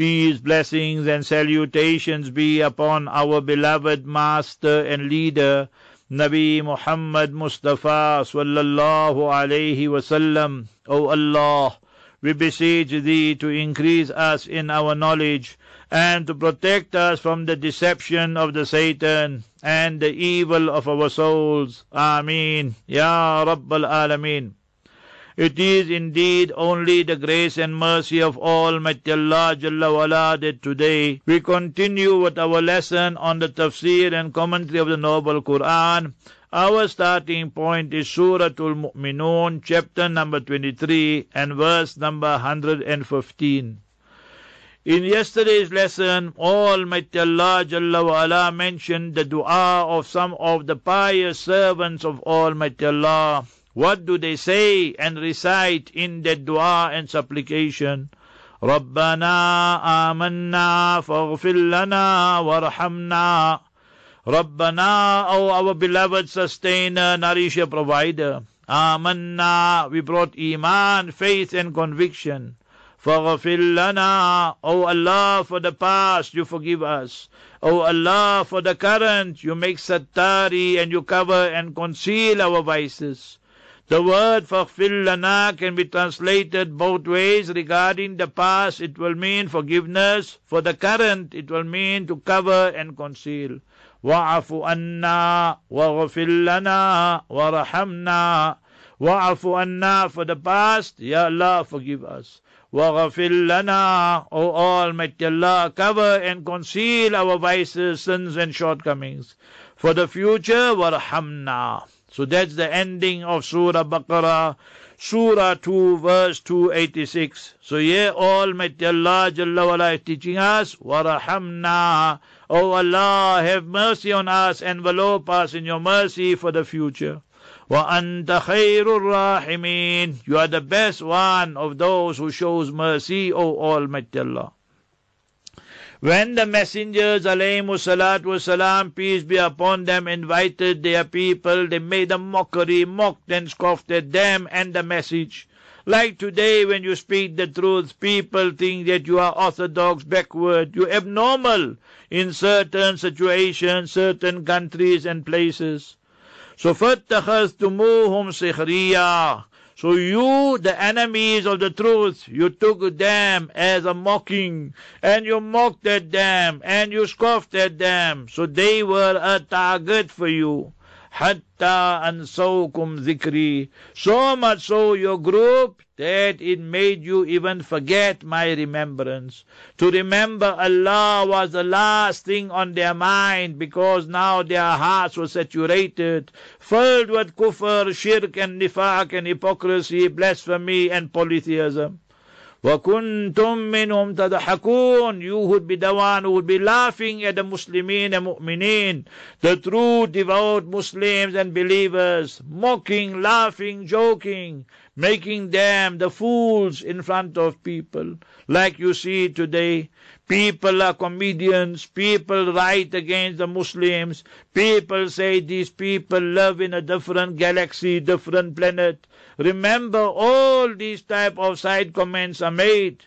Peace, blessings, and salutations be upon our beloved Master and Leader, Nabi Muhammad Mustafa sallallahu alayhi wasallam. O Allah, we beseech Thee to increase us in our knowledge and to protect us from the deception of the Satan and the evil of our souls. Ameen. Ya Rabbal Alameen. It is indeed only the grace and mercy of Almighty Allah Jalla wala that today we continue with our lesson on the tafsir and commentary of the Noble Quran. Our starting point is Surah Al-Mu'minun, chapter number 23 and verse number 115. In yesterday's lesson, Almighty Allah Jalla mentioned the dua of some of the pious servants of Almighty Allah. What do they say and recite in that dua and supplication? ربنا آمنا فاغفر لنا وارحمنا Rabbana, O our beloved sustainer, nourisher, provider. Amanna, we brought Iman, faith and conviction. Faghfir lana, O Allah, for the past, you forgive us. O Allah, for the current, you make sattari and you cover and conceal our vices. The word "faghfir lana" can be translated both ways. Regarding the past, it will mean forgiveness. For the current, it will mean to cover and conceal. وَعَفُ عَنَّا وَغْفِرْ لَنَا وَرَحَمْنَا وَعَفُ For the past, Ya Allah, forgive us. وَغَفِرْ لَنَا O Almighty Allah, cover and conceal our vices, sins and shortcomings. For the future, وَرْحَمْنَا so that's the ending of Surah Baqarah Surah 2 verse 286 so here Almighty Allah Jalla wala is teaching us warhamna O Allah, have mercy on us, envelope us in your mercy for the future. وَأَنْتَ خَيْرُ الرَّاحِمِينَ You are the best one of those who shows mercy, O Almighty Allah. When the messengers, alayhimu salatu wasalam, peace be upon them, invited their people, they made a mockery, mocked and scoffed at them and the message. Like today, when you speak the truth, people think that you are orthodox, backward, you abnormal in certain situations, certain countries and places. So فَاتَّخَذْتُمُوهُمْ سِخْرِيًّا so you, the enemies of the truth, you took them as a mocking, and you mocked at them, and you scoffed at them. So they were a target for you. Hatta ansawkum zikri. So much so your group that it made you even forget my remembrance. To remember Allah was the last thing on their mind because now their hearts were saturated, filled with kufr, shirk and nifaq and hypocrisy, blasphemy and polytheism. وَكُنْتُم مِّنْهُمْ تَضْحَكُونَ You would be the one who would be laughing at the Muslimin and Mu'mineen, the true devout Muslims and believers, mocking, laughing, joking, making them the fools in front of people. Like you see today, people are comedians, people write against the Muslims, people say these people live in a different galaxy, different planet. Remember, all these type of side comments are made.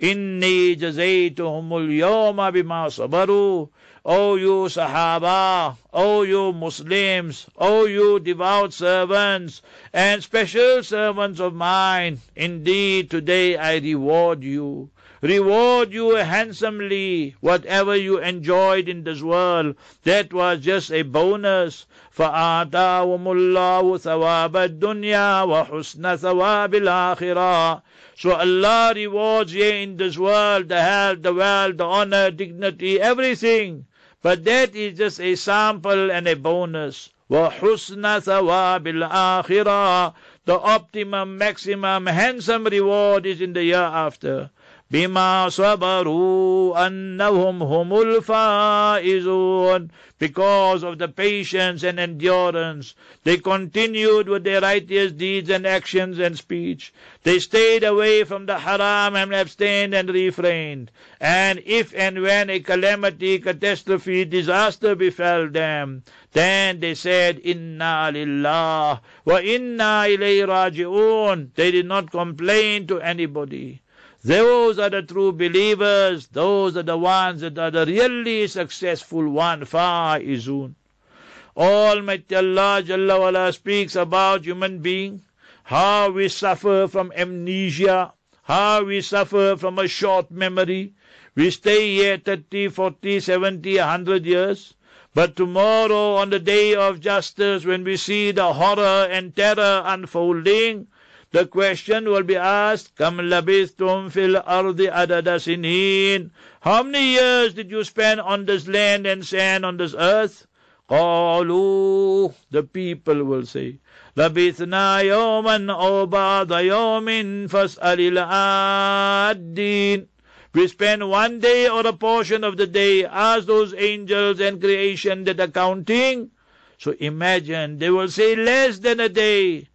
Inni jazaytuhumul yawma bima sabaru. O you Sahaba, O you Muslims, O you devout servants and special servants of mine, indeed today I reward you. reward you handsomely. Whatever you enjoyed in this world, that was just a bonus. فآتاهم الله ثواب الدنيا وحسن ثواب الآخرة so Allah rewards you in this world, the health, the wealth, the honor, dignity, everything. But that is just a sample and a bonus. وَحُسْنَ ثَوَابِ الْآخِرَةِ The optimum, maximum, handsome reward is in the year after. بما صبروا أنهم هم الفائزون because of the patience and endurance they continued with their righteous deeds and actions and speech they stayed away from the haram and abstained and refrained and if and when a calamity catastrophe disaster befell them then they said inna lillah wa inna ilayhi raji'un they did not complain to anybody those are the true believers. Those are the ones that are the really successful one. Faizun. Almighty Allah Jalla wala speaks about human being, how we suffer from amnesia, how we suffer from a short memory. We stay here 30, 40, 70, 100 years. But tomorrow, on the day of justice, when we see the horror and terror unfolding, the question will be asked, Kam labithtum fil ardi adada sinin. How many years did you spend on this land and sand on this earth? Qalu, the people will say, Labithna yawman aw ba'da yawmin fas'alil addin. We spend one day or a portion of the day as those angels and creation that are counting. So imagine, they will say less than a day.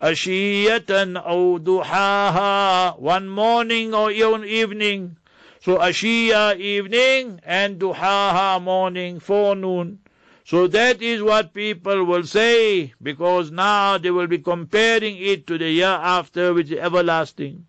Ashiyatan aw duhaha, one morning or even evening. So Ashiya evening and duhaha morning, forenoon. So that is what people will say, because now they will be comparing it to the year after, which is everlasting.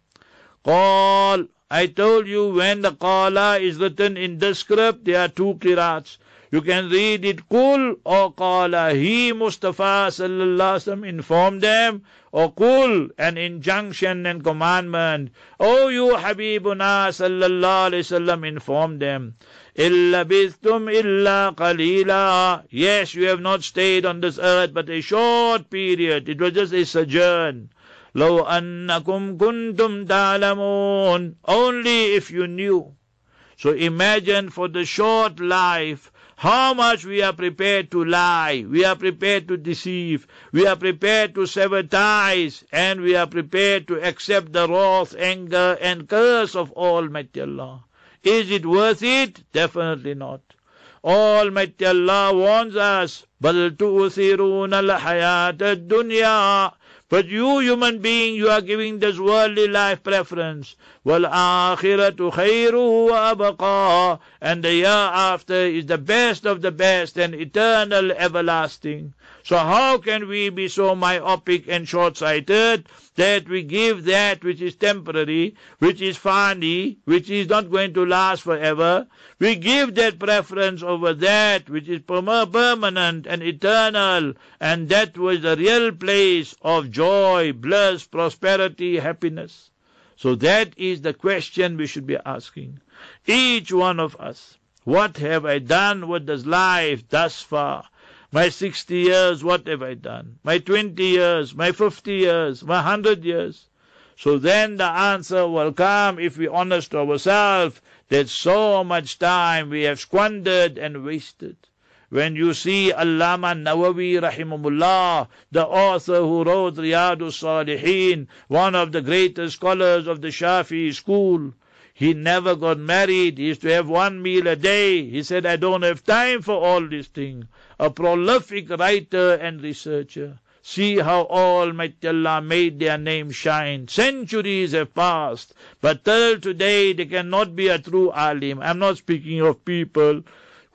Qal, I told you when the qala is written in the script, there are two qirats. You can read it kul or qala. He, Mustafa sallallahu informed them or kul, an injunction and commandment. Oh, you Habibuna sallallahu alayhi wasallam informed them. Illa bistum illa qalila. Yes, you have not stayed on this earth but a short period. It was just a sojourn. لو أنكم كنتم تعلمون Only if you knew. So imagine for the short life how much we are prepared to lie, we are prepared to deceive, we are prepared to sever ties, and we are prepared to accept the wrath, anger, and curse of Almighty Allah. Is it worth it? Definitely not. Almighty Allah warns us, بَلْ تُؤْثِرُونَ الْحَيَاةَ الدُّنْيَا but you, human being, you are giving this worldly life preference. وَالْآخِرَةُ خَيْرُ وَأَبْقَى And the year after is the best of the best and eternal everlasting. So how can we be so myopic and short-sighted that we give that which is temporary, which is fani, which is not going to last forever? We give that preference over that which is permanent and eternal, and that was the real place of joy, bliss, prosperity, happiness. So that is the question we should be asking. Each one of us. What have I done with this life thus far? My 60 years, what have I done? My 20 years, my 50 years, my 100 years. So then the answer will come if we're honest ourselves that so much time we have squandered and wasted. When you see Allama Nawawi rahimahullah, the author who wrote Riyadus Salihin, one of the greatest scholars of the Shafi school, he never got married. He used to have one meal a day. He said, I don't have time for all these things a prolific writer and researcher. See how Almighty Allah made their name shine. Centuries have passed, but till today they cannot be a true alim. I'm not speaking of people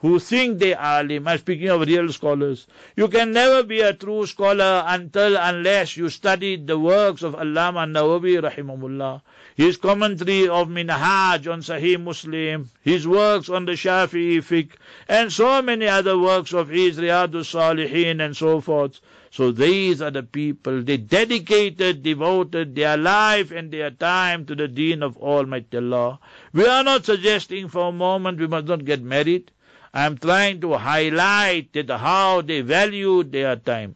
who think they are alim. I'm speaking of real scholars. You can never be a true scholar until unless you studied the works of Allama Nawawi rahimahullah his commentary of Minhaj on Sahih Muslim, his works on the Shafi'i fiqh, and so many other works of his Riyadus Salihin and so forth. So these are the people, they dedicated, devoted their life and their time to the deen of Almighty Allah. We are not suggesting for a moment we must not get married. I am trying to highlight that how they valued their time.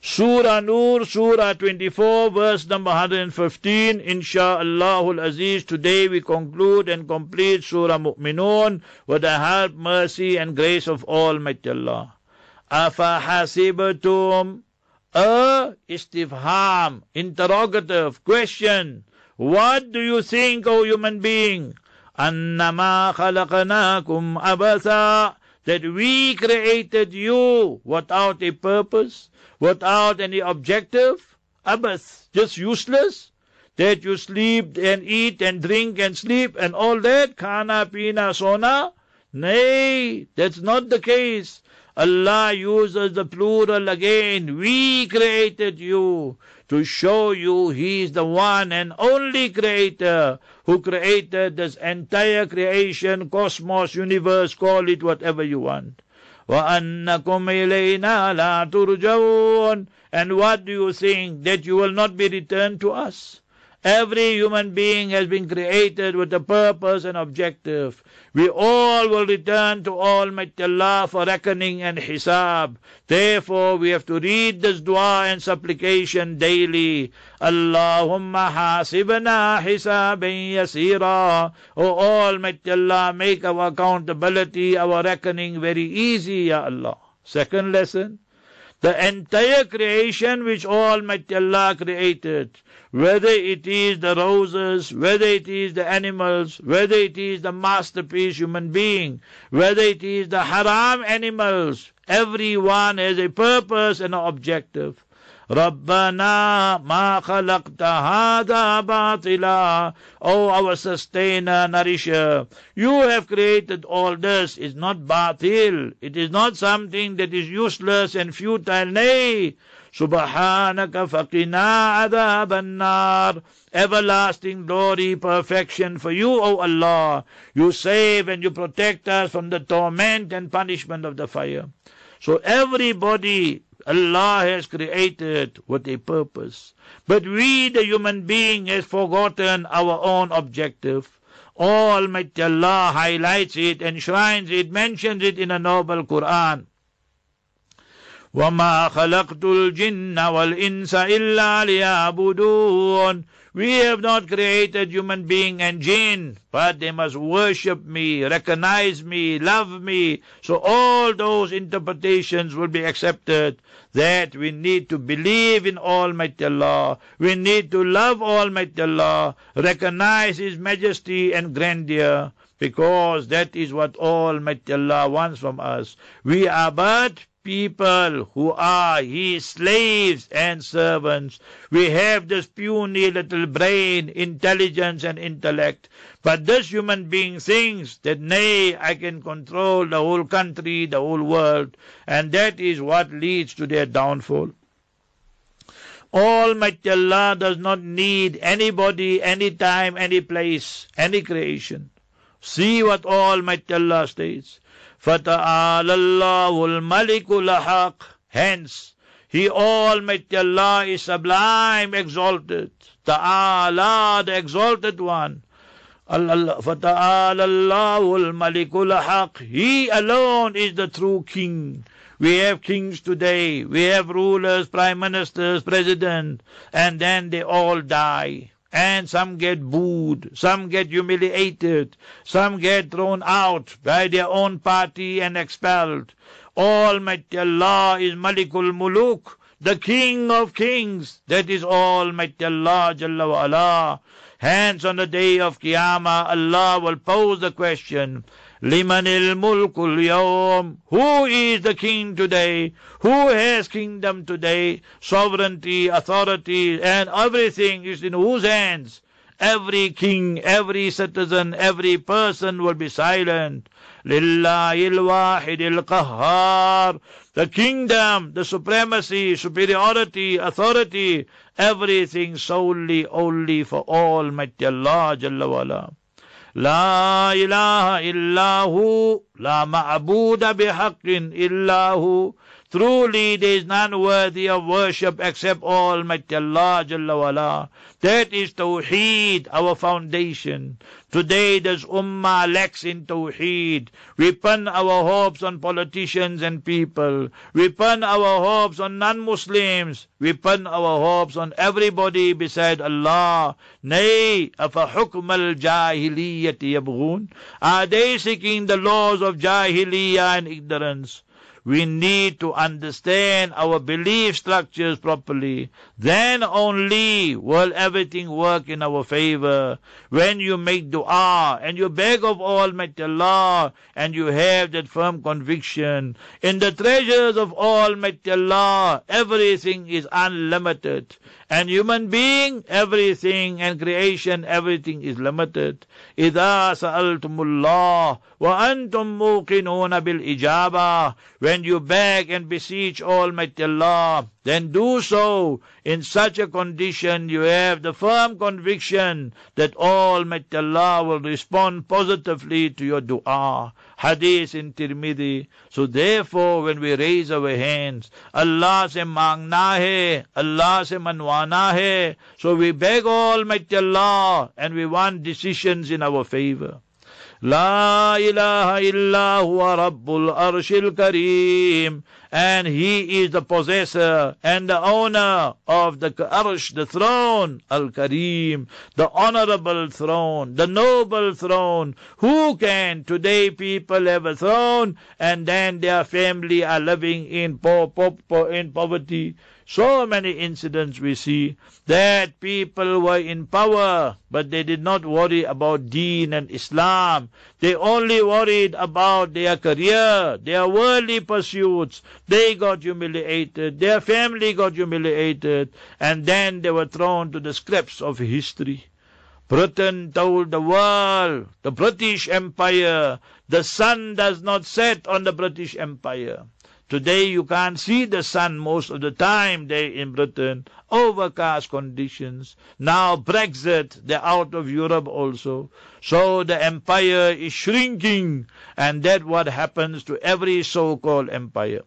Surah Nur, Surah 24, verse number 115. Insha'Allah Aziz. Today we conclude and complete Surah Mu'minun with the help, mercy, and grace of Almighty Allah. Afa hasibatum. A istifham, interrogative, question. What do you think, O human being? Annama khalaqnakum abasa. That we created you without a purpose without any objective, abath, just useless, that you sleep and eat and drink and sleep and all that, kana, pina, sona. Nay, that's not the case. Allah uses the plural again. We created you to show you He is the one and only creator who created this entire creation, cosmos, universe, call it whatever you want. وَأَنَّكُمْ إِلَيْنَا لَا تُرْجَوْنَ And what do you think? That you will not be returned to us? Every human being has been created with a purpose and objective. We all will return to Almighty Allah for reckoning and hisab. Therefore, we have to read this dua and supplication daily. Allahumma hasibna hisaban yasira. O Almighty Allah, make our accountability, our reckoning very easy, Ya Allah. Second lesson. The entire creation which Almighty Allah created whether it is the roses, whether it is the animals, whether it is the masterpiece human being, whether it is the haram animals, everyone has a purpose and an objective. Rabbana ma khalaqta hada batila. O our sustainer, nourisher, you have created all this. It's not batil. It is not something that is useless and futile. Nay, Subhanaka faqina adhaban Everlasting glory, perfection for you, O Allah. You save and you protect us from the torment and punishment of the fire. So everybody Allah has created with a purpose. But we, the human being, has forgotten our own objective. Almighty Allah highlights it, enshrines it, mentions it in a noble Quran. وما خلقت الجن والإنس إلا ليعبدون we have not created human being and jinn, but they must worship me, recognize me, love me. So all those interpretations will be accepted. That we need to believe in Almighty Allah. We need to love Almighty Allah, recognize His majesty and grandeur, because that is what Almighty Allah wants from us. We are but people who are his slaves and servants. We have this puny little brain, intelligence and intellect. But this human being thinks that nay, I can control the whole country, the whole world. And that is what leads to their downfall. Almighty Allah does not need anybody, any time, any place, any creation. See what Almighty Allah states. فَتَعَالَى اللَّهُ الْمَلِكُ الْحَقِّ Hence, He Almighty Allah is sublime, exalted. Ta'ala, the exalted one. فَتَعَالَى اللَّهُ الْمَلِكُ الْحَقِّ He alone is the true king. We have kings today. We have rulers, prime ministers, president, and then they all die and some get booed, some get humiliated, some get thrown out by their own party and expelled. Almighty Allah is Malikul Muluk, the King of Kings. That is Almighty Allah Jalla wa. Hence on the day of Qiyamah, Allah will pose the question, Limanil mulkul yawm. Who is the king today? Who has kingdom today? Sovereignty, authority, and everything is in whose hands? Every king, every citizen, every person will be silent. Lillahil wahidil qahhar. The kingdom, the supremacy, superiority, authority, everything solely only for Almighty Allah Jalla wala. لا إله إلا هو. لا معبود بحق إلا هو. Truly there is none worthy of worship except Almighty Allah Jalla wala. That is Tawheed, our foundation. Today this Ummah lacks in Tawheed. We pin our hopes on politicians and people. We pin our hopes on non-Muslims. We pin our hopes on everybody beside Allah. Nay, أَفَحُكْمَ الْجَاهِلِيَّةِ يَبْغُونَ Are they seeking the laws of Jahiliyyah and ignorance? We need to understand our belief structures properly. Then only will everything work in our favor. When you make dua and you beg of Almighty Allah and you have that firm conviction in the treasures of Almighty Allah, everything is unlimited. And human being, everything, and creation, everything is limited. إِذَا سَأَلْتُمُ اللَّهِ وَأَنْتُمْ مُوقِنُونَ بِالْإِجَابَةِ When you beg and beseech Almighty Allah, then do so in such a condition you have the firm conviction that Almighty Allah will respond positively to your dua. Hadith in Tirmidhi. So therefore, when we raise our hands, Allah se mangna hai, Allah se manwana hai. So we beg Almighty Allah and we want decisions in our favor. La ilaha illa huwa rabbul arshil kareem. And he is the possessor and the owner of the arsh, the throne, al kareem, the honorable throne, the noble throne. Who can today people have a throne and then their family are living in, po- po- po- in poverty? So many incidents we see that people were in power, but they did not worry about deen and Islam. They only worried about their career, their worldly pursuits. They got humiliated, their family got humiliated, and then they were thrown to the scraps of history. Britain told the world, the British Empire, the sun does not set on the British Empire. Today you can't see the sun most of the time there in Britain. Overcast conditions. Now Brexit, they're out of Europe also. So the empire is shrinking and that's what happens to every so-called empire.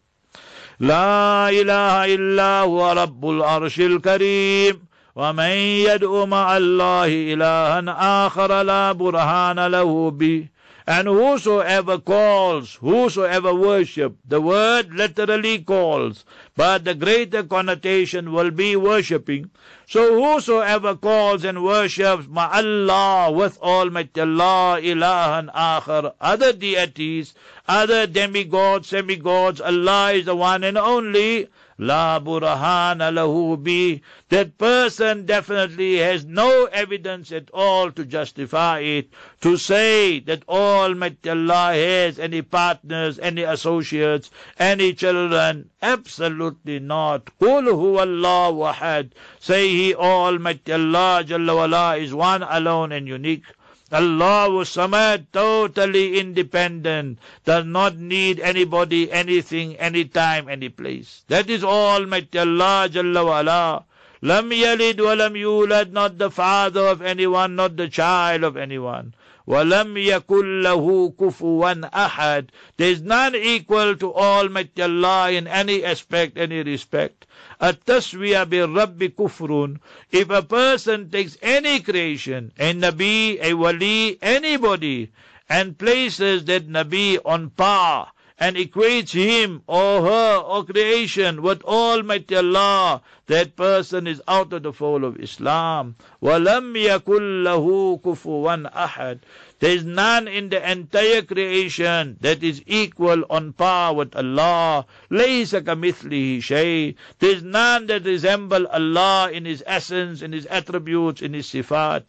لا إله إلا هو رب العرش الكريم ومن يدعو مع الله إلها آخر لا برهان له به and whosoever calls, whosoever worship, the word literally calls, but the greater connotation will be worshipping. So whosoever calls and worships Allah with Almighty Allah, ilahan akhar, other deities, other demigods, semigods, Allah is the one and only, La burhana lahu bi. That person definitely has no evidence at all to justify it. To say that Almighty Allah has any partners, any associates, any children. Absolutely not. Qul Allah wahad. Say he Almighty Allah Jalla wala is one alone and unique. Allah was Samad, totally independent, does not need anybody, anything, anytime, any place. That is Almighty Allah Jalla wa'ala. Lam yalid wa lam yulad, not the father of anyone, not the child of anyone. وَلَمْ يَكُنْ لَهُ كُفُوًا أَحَدٌ There is none equal to Almighty Allah in any aspect, any respect. التسوية بالرب كفر if a person takes any creation a nabi a wali anybody and places that nabi on par and equates him or her or creation with Almighty Allah, that person is out of the fold of Islam. وَلَمْ يَكُنْ لَهُ كُفُوًا أَحَدٌ there is none in the entire creation that is equal on par with Allah. لَيْسَ كَمِثْلِهِ شَيْءٍ There is none that resemble Allah in His essence, in His attributes, in His sifat.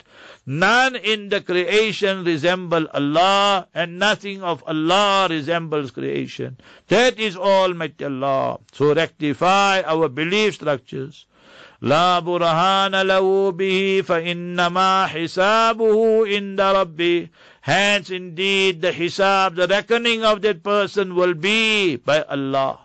None in the creation resemble Allah, and nothing of Allah resembles creation. That is Almighty Allah. So rectify our belief structures. لا برهان له به فإنما حسابه عند ربه Hence indeed the hisab, the reckoning of that person will be by Allah.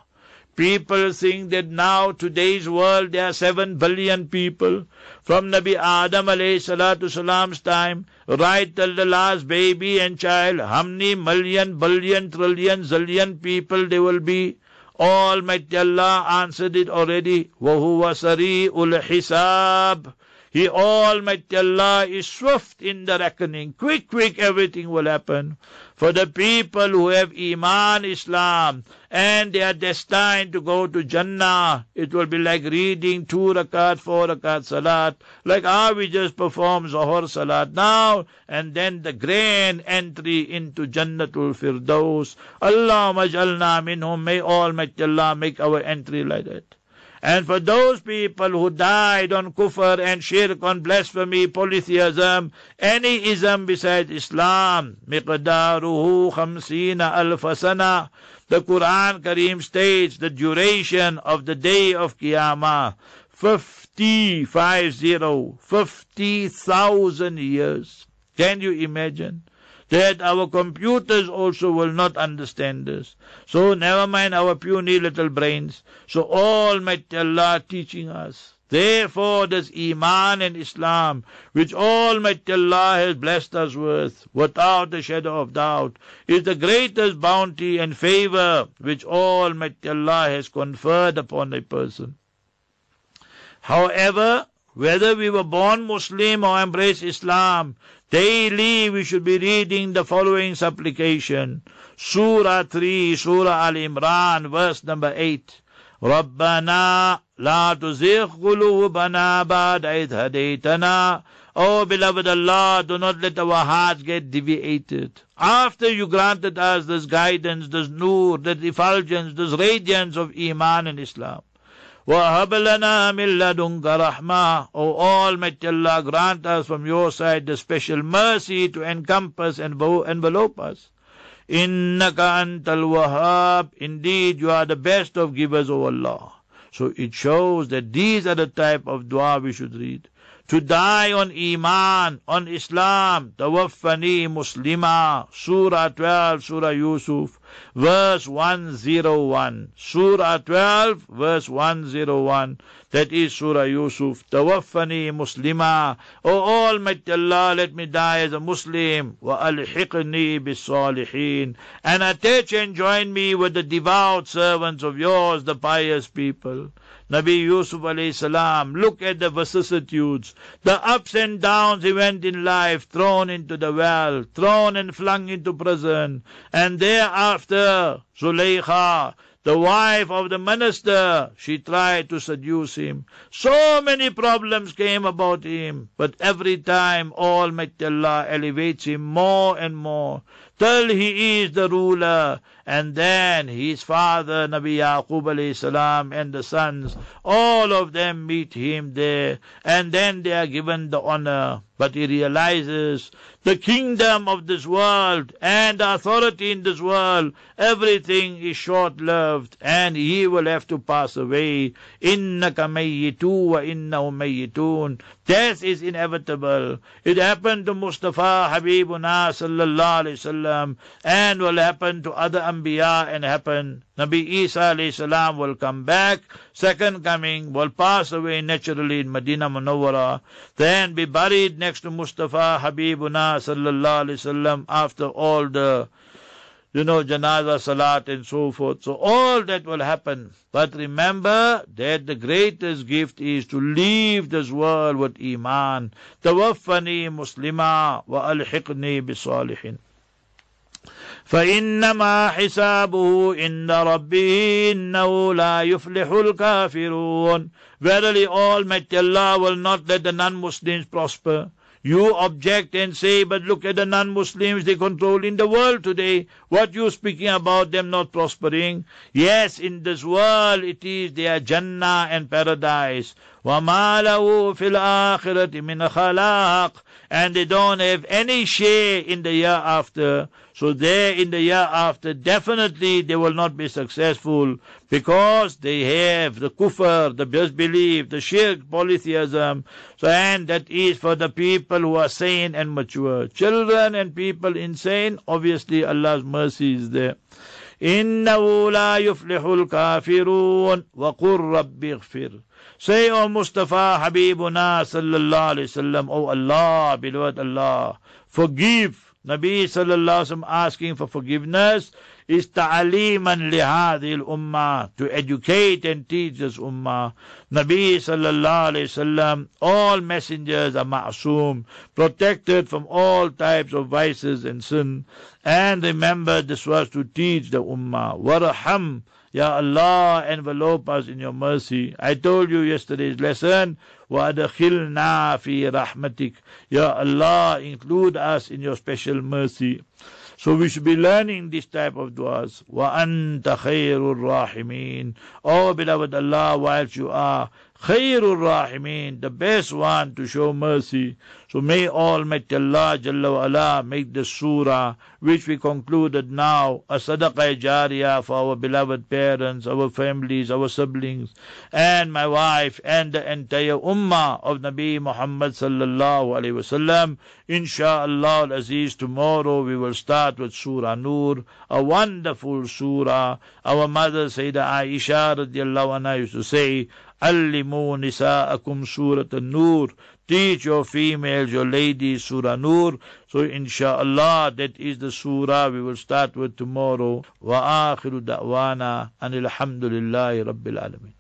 People think that now today's world there are seven billion people from Nabi Adam alayhi salatu salam's time right till the last baby and child. How many million, billion, trillion, zillion people there will be? Almighty Allah answered it already. وَهُوَ سَرِيءُ الْحِسَابِ he Almighty Allah is swift in the reckoning. Quick, quick, everything will happen. For the people who have Iman Islam and they are destined to go to Jannah, it will be like reading two rakat, four rakat salat, like how we just perform Zohar salat now, and then the grand entry into Jannatul Firdaus. Allah majalna minhum, may Almighty Allah make our entry like that. And for those people who died on kufr and shirk, on blasphemy, polytheism, any ism besides Islam, miqdaruhu khamsina alf The Quran Kareem states the duration of the day of Qiyamah, 50, 50, 50,000 years. Can you imagine? That our computers also will not understand this. So never mind our puny little brains. So Almighty Allah teaching us. Therefore, this Iman and Islam, which Almighty Allah has blessed us with, without a shadow of doubt, is the greatest bounty and favor which Almighty Allah has conferred upon a person. However, whether we were born Muslim or embrace Islam, Daily we should be reading the following supplication. Surah 3, Surah Al-Imran, verse number 8. ربنا لا تزغ قلوبنا بعد إذ هديتنا Oh beloved Allah, do not let our hearts get deviated. After you granted us this guidance, this nur, this effulgence, this radiance of Iman and Islam. وَهَبْ لَنَا مِن لَدُنْكَ رَحْمَةً O Almighty Allah, grant us from your side the special mercy to encompass and envelope us. إِنَّكَ أَنْتَ الْوَهَّابِ Indeed, you are the best of givers, O Allah. So it shows that these are the type of dua we should read to die on Iman, on Islam, tawaffani muslima, Surah 12, Surah Yusuf, verse 101. Surah 12, verse 101. That is Surah Yusuf. Tawaffani muslima. O Almighty Allah, let me die as a Muslim. Wa alhiqni bis salihin. And attach and join me with the devout servants of yours, the pious people. Nabi Yusuf alayhi salam, look at the vicissitudes, the ups and downs he went in life, thrown into the well, thrown and flung into prison, and thereafter, Zuleikha, the wife of the minister, she tried to seduce him. So many problems came about him, but every time Almighty Allah elevates him more and more till he is the ruler. And then his father, Nabi Yaqub alayhi salam, and the sons, all of them meet him there, and then they are given the honor. But he realizes the kingdom of this world and the authority in this world, everything is short-lived, and he will have to pass away. Mayyitu wa innahum mayyitun. Death is inevitable. It happened to Mustafa Habibuna sallallahu alayhi wasallam, and will happen to other Anbiya and happen. Nabi Isa alayhi salam will come back, second coming, will pass away naturally in Medina Munawwara, then be buried next to Mustafa Habibuna sallallahu alaihi wasallam after all the you know, janaza, salat, and so forth. So all that will happen. But remember that the greatest gift is to leave this world with iman. Tawaffani muslima wa alhiqni bisalihin. فإنما حسابه عند ربه إنه لا يفلح الكافرون Verily Almighty Allah will not let the non-Muslims prosper. You object and say, but look at the non-Muslims, they control in the world today. What you speaking about them not prospering? Yes, in this world it is their Jannah and paradise. وَمَا لَهُ فِي الْآخِرَةِ مِنْ خَلَاقٍ And they don't have any share in the year after. So there in the year after, definitely they will not be successful because they have the kufr, the disbelief, the shirk, polytheism. So and that is for the people who are sane and mature. Children and people insane, obviously Allah's mercy is there. إنه لا يفلح الكافرون وقل رب اغفر Say, O Mustafa Habibuna sallallahu alayhi wasallam, O Allah, beloved Allah, forgive Nabi sallallahu asking for forgiveness is ta'aliman lihadil ummah, to educate and teach this ummah. Nabi sallallahu alayhi wasallam, all messengers are ma'soom, protected from all types of vices and sin. And remember, this was to teach the ummah. Waraham, Ya Allah, envelope us in your mercy. I told you yesterday's lesson, وَأَدْخِلْنَا فِي رَحْمَتِكَ Ya Allah, include us in your special mercy. So we should be learning this type of du'as. وَأَنْتَ خَيْرُ الرَّاحِمِينَ Oh beloved Allah, whilst you are Khairul Rahimin, the best one to show mercy. So may Almighty Allah Jalla wa ala make the surah which we concluded now a sadaqah jariyah for our beloved parents, our families, our siblings, and my wife and the entire ummah of Nabi Muhammad sallallahu alaihi wasallam. Insha'Allah Aziz, tomorrow we will start with Surah Nur, a wonderful surah. Our mother Sayyidah Aisha radiallahu anha used to say, Allimu nisa'akum surat an-nur. Teach your females, your ladies, Surah Nur. So inshallah, that is the surah we will start with tomorrow. Wa akhiru da'wana anil hamdulillahi rabbil alamin.